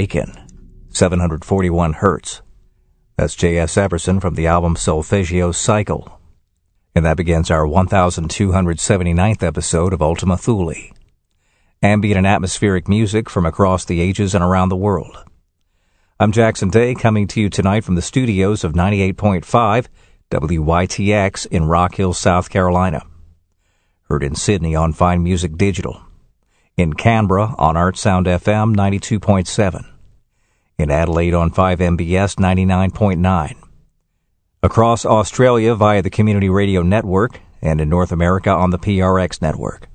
Awaken, 741 Hertz. That's J.S. Everson from the album Solfeggio Cycle. And that begins our 1279th episode of Ultima Thule. Ambient and atmospheric music from across the ages and around the world. I'm Jackson Day coming to you tonight from the studios of 98.5 WYTX in Rock Hill, South Carolina. Heard in Sydney on Fine Music Digital. In Canberra on Art Sound FM 92.7. In Adelaide on 5MBS 99.9. Across Australia via the Community Radio Network and in North America on the PRX network.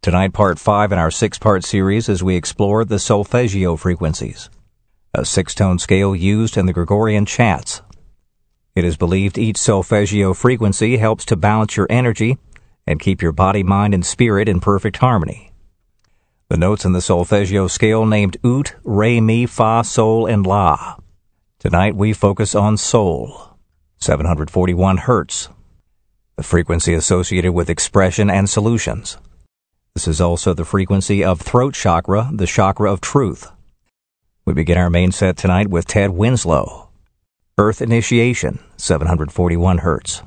Tonight, part five in our six part series as we explore the solfeggio frequencies a six-tone scale used in the Gregorian chants. It is believed each solfeggio frequency helps to balance your energy and keep your body, mind, and spirit in perfect harmony. The notes in the solfeggio scale named Ut, Re, Mi, Fa, Sol, and La. Tonight we focus on Sol, 741 Hertz, the frequency associated with expression and solutions. This is also the frequency of throat chakra, the chakra of truth. We begin our main set tonight with Ted Winslow. Earth Initiation, 741 Hertz.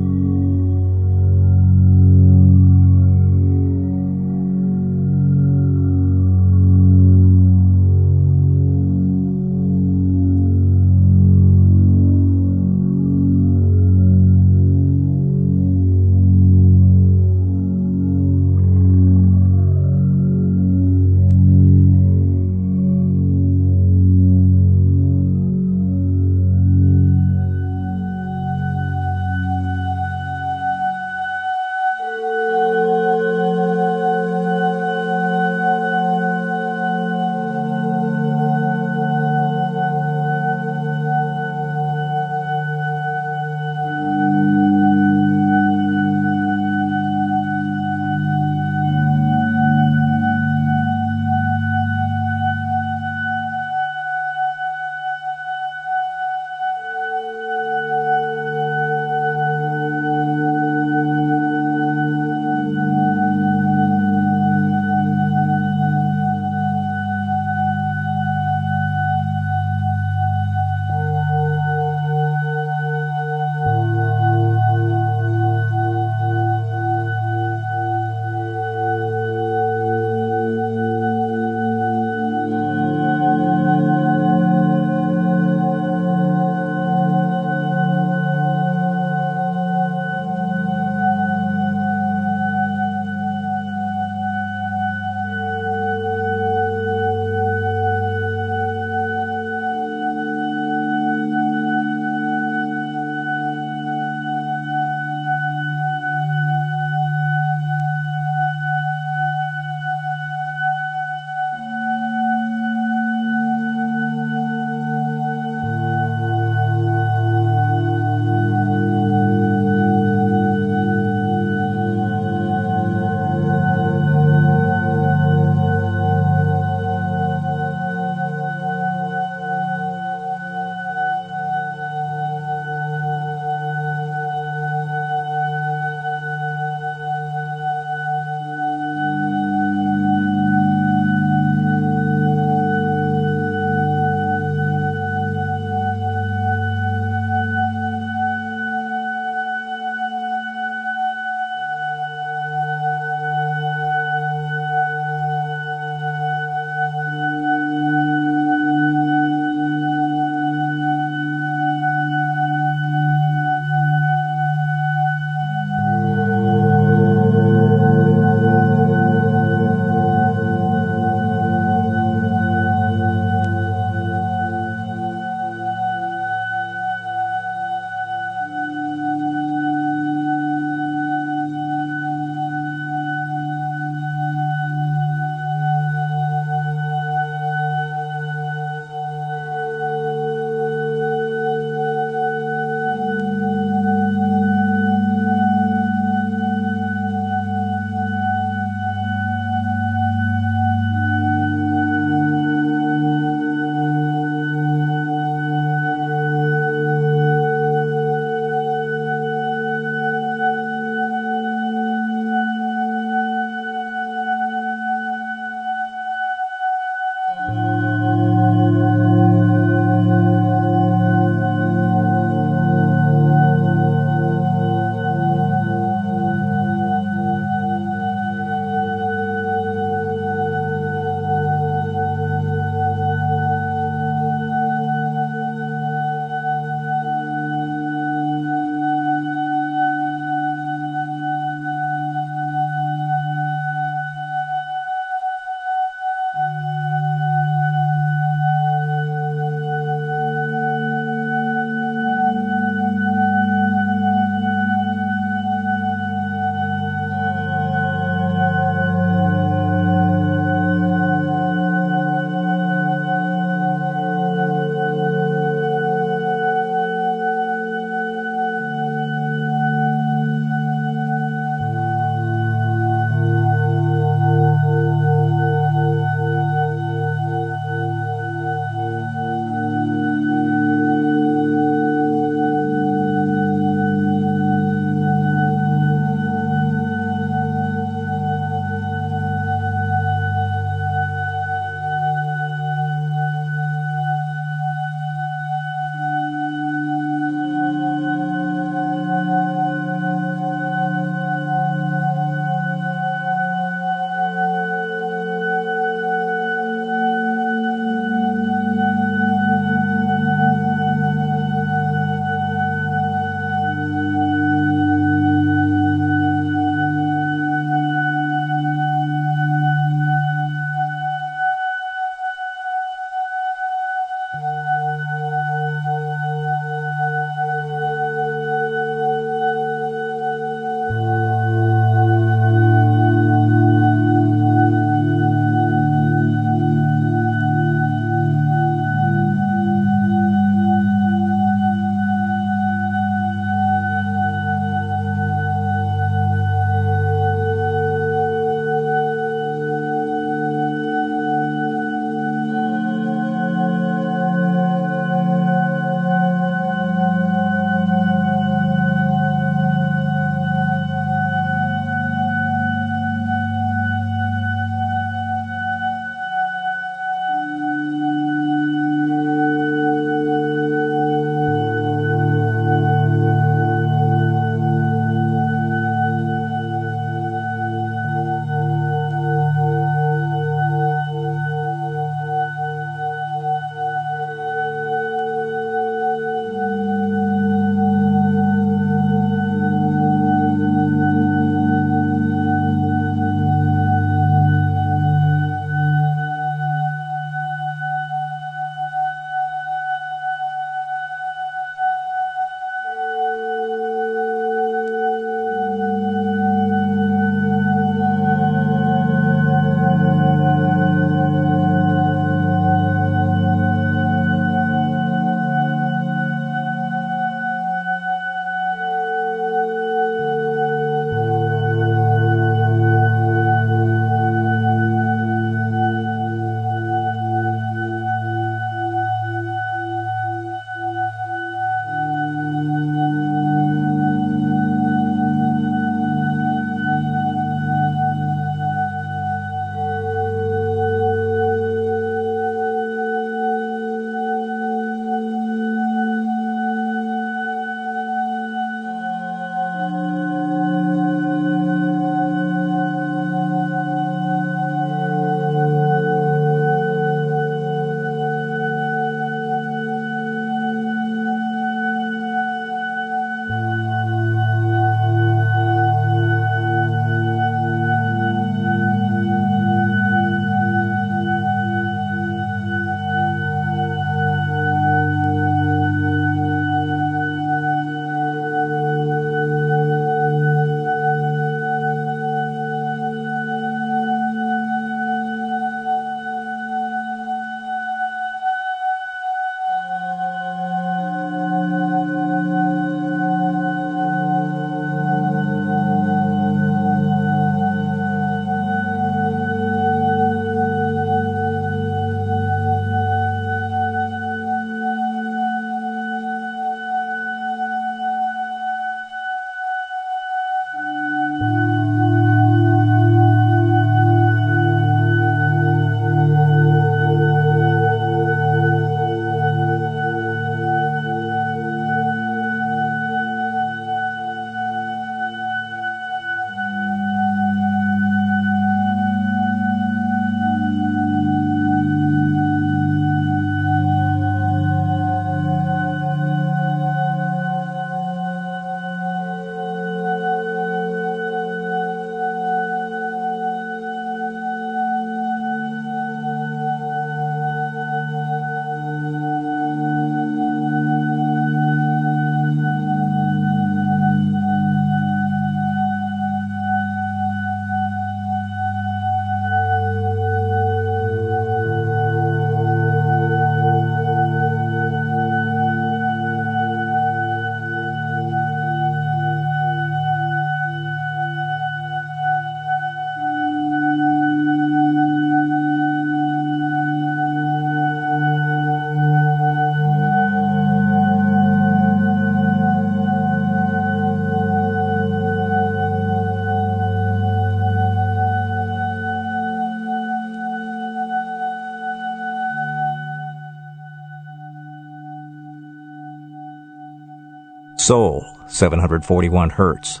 Soul, 741 Hertz.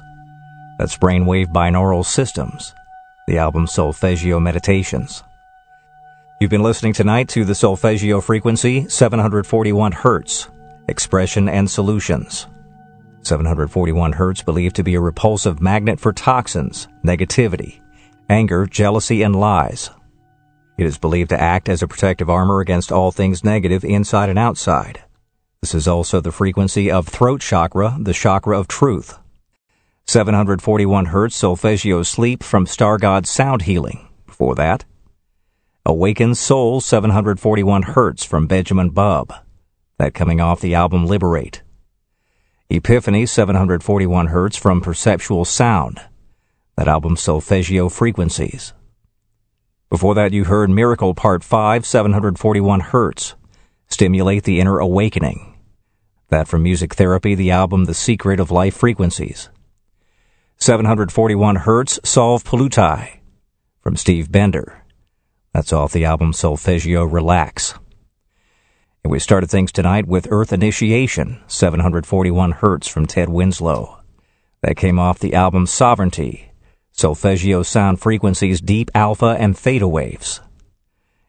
That's Brainwave Binaural Systems, the album Solfeggio Meditations. You've been listening tonight to the Solfeggio frequency, 741 Hertz, Expression and Solutions. 741 Hertz believed to be a repulsive magnet for toxins, negativity, anger, jealousy, and lies. It is believed to act as a protective armor against all things negative inside and outside. This is also the frequency of throat chakra, the chakra of truth. 741 Hertz Solfeggio Sleep from Star God Sound Healing. Before that, Awakened Soul 741 Hertz from Benjamin Bubb. That coming off the album Liberate. Epiphany 741 Hertz from Perceptual Sound. That album Solfeggio Frequencies. Before that, you heard Miracle Part 5 741 Hertz. Stimulate the Inner Awakening. That from Music Therapy, the album The Secret of Life Frequencies. 741 Hertz Solve Pollutai from Steve Bender. That's off the album Solfeggio Relax. And we started things tonight with Earth Initiation, 741 Hertz from Ted Winslow. That came off the album Sovereignty, Solfeggio Sound Frequencies Deep Alpha and Theta Waves.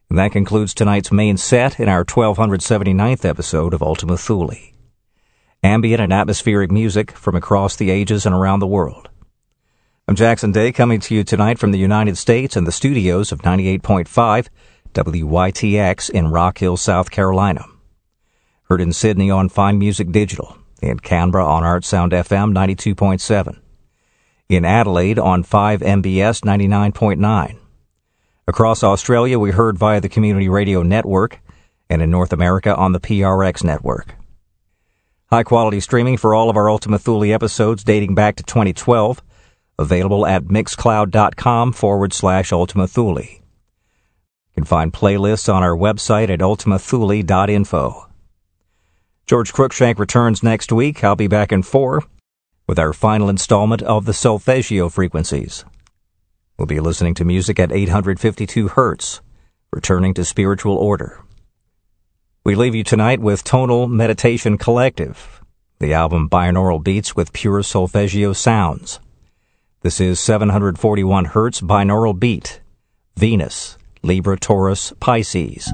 And that concludes tonight's main set in our 1279th episode of Ultima Thule. Ambient and atmospheric music from across the ages and around the world. I'm Jackson Day coming to you tonight from the United States and the studios of 98.5 WYTX in Rock Hill, South Carolina. Heard in Sydney on Fine Music Digital, in Canberra on ArtSound FM 92.7, in Adelaide on 5MBS 99.9. Across Australia, we heard via the Community Radio Network, and in North America on the PRX network. High quality streaming for all of our Ultima Thule episodes dating back to 2012 Available at mixcloud.com forward slash Ultima Thule. You can find playlists on our website at ultimathule.info. George Cruikshank returns next week. I'll be back in four with our final installment of the Solfeggio frequencies. We'll be listening to music at 852 hertz, returning to spiritual order. We leave you tonight with Tonal Meditation Collective, the album Binaural Beats with Pure Solfeggio Sounds. This is 741 Hertz binaural beat. Venus, Libra, Taurus, Pisces.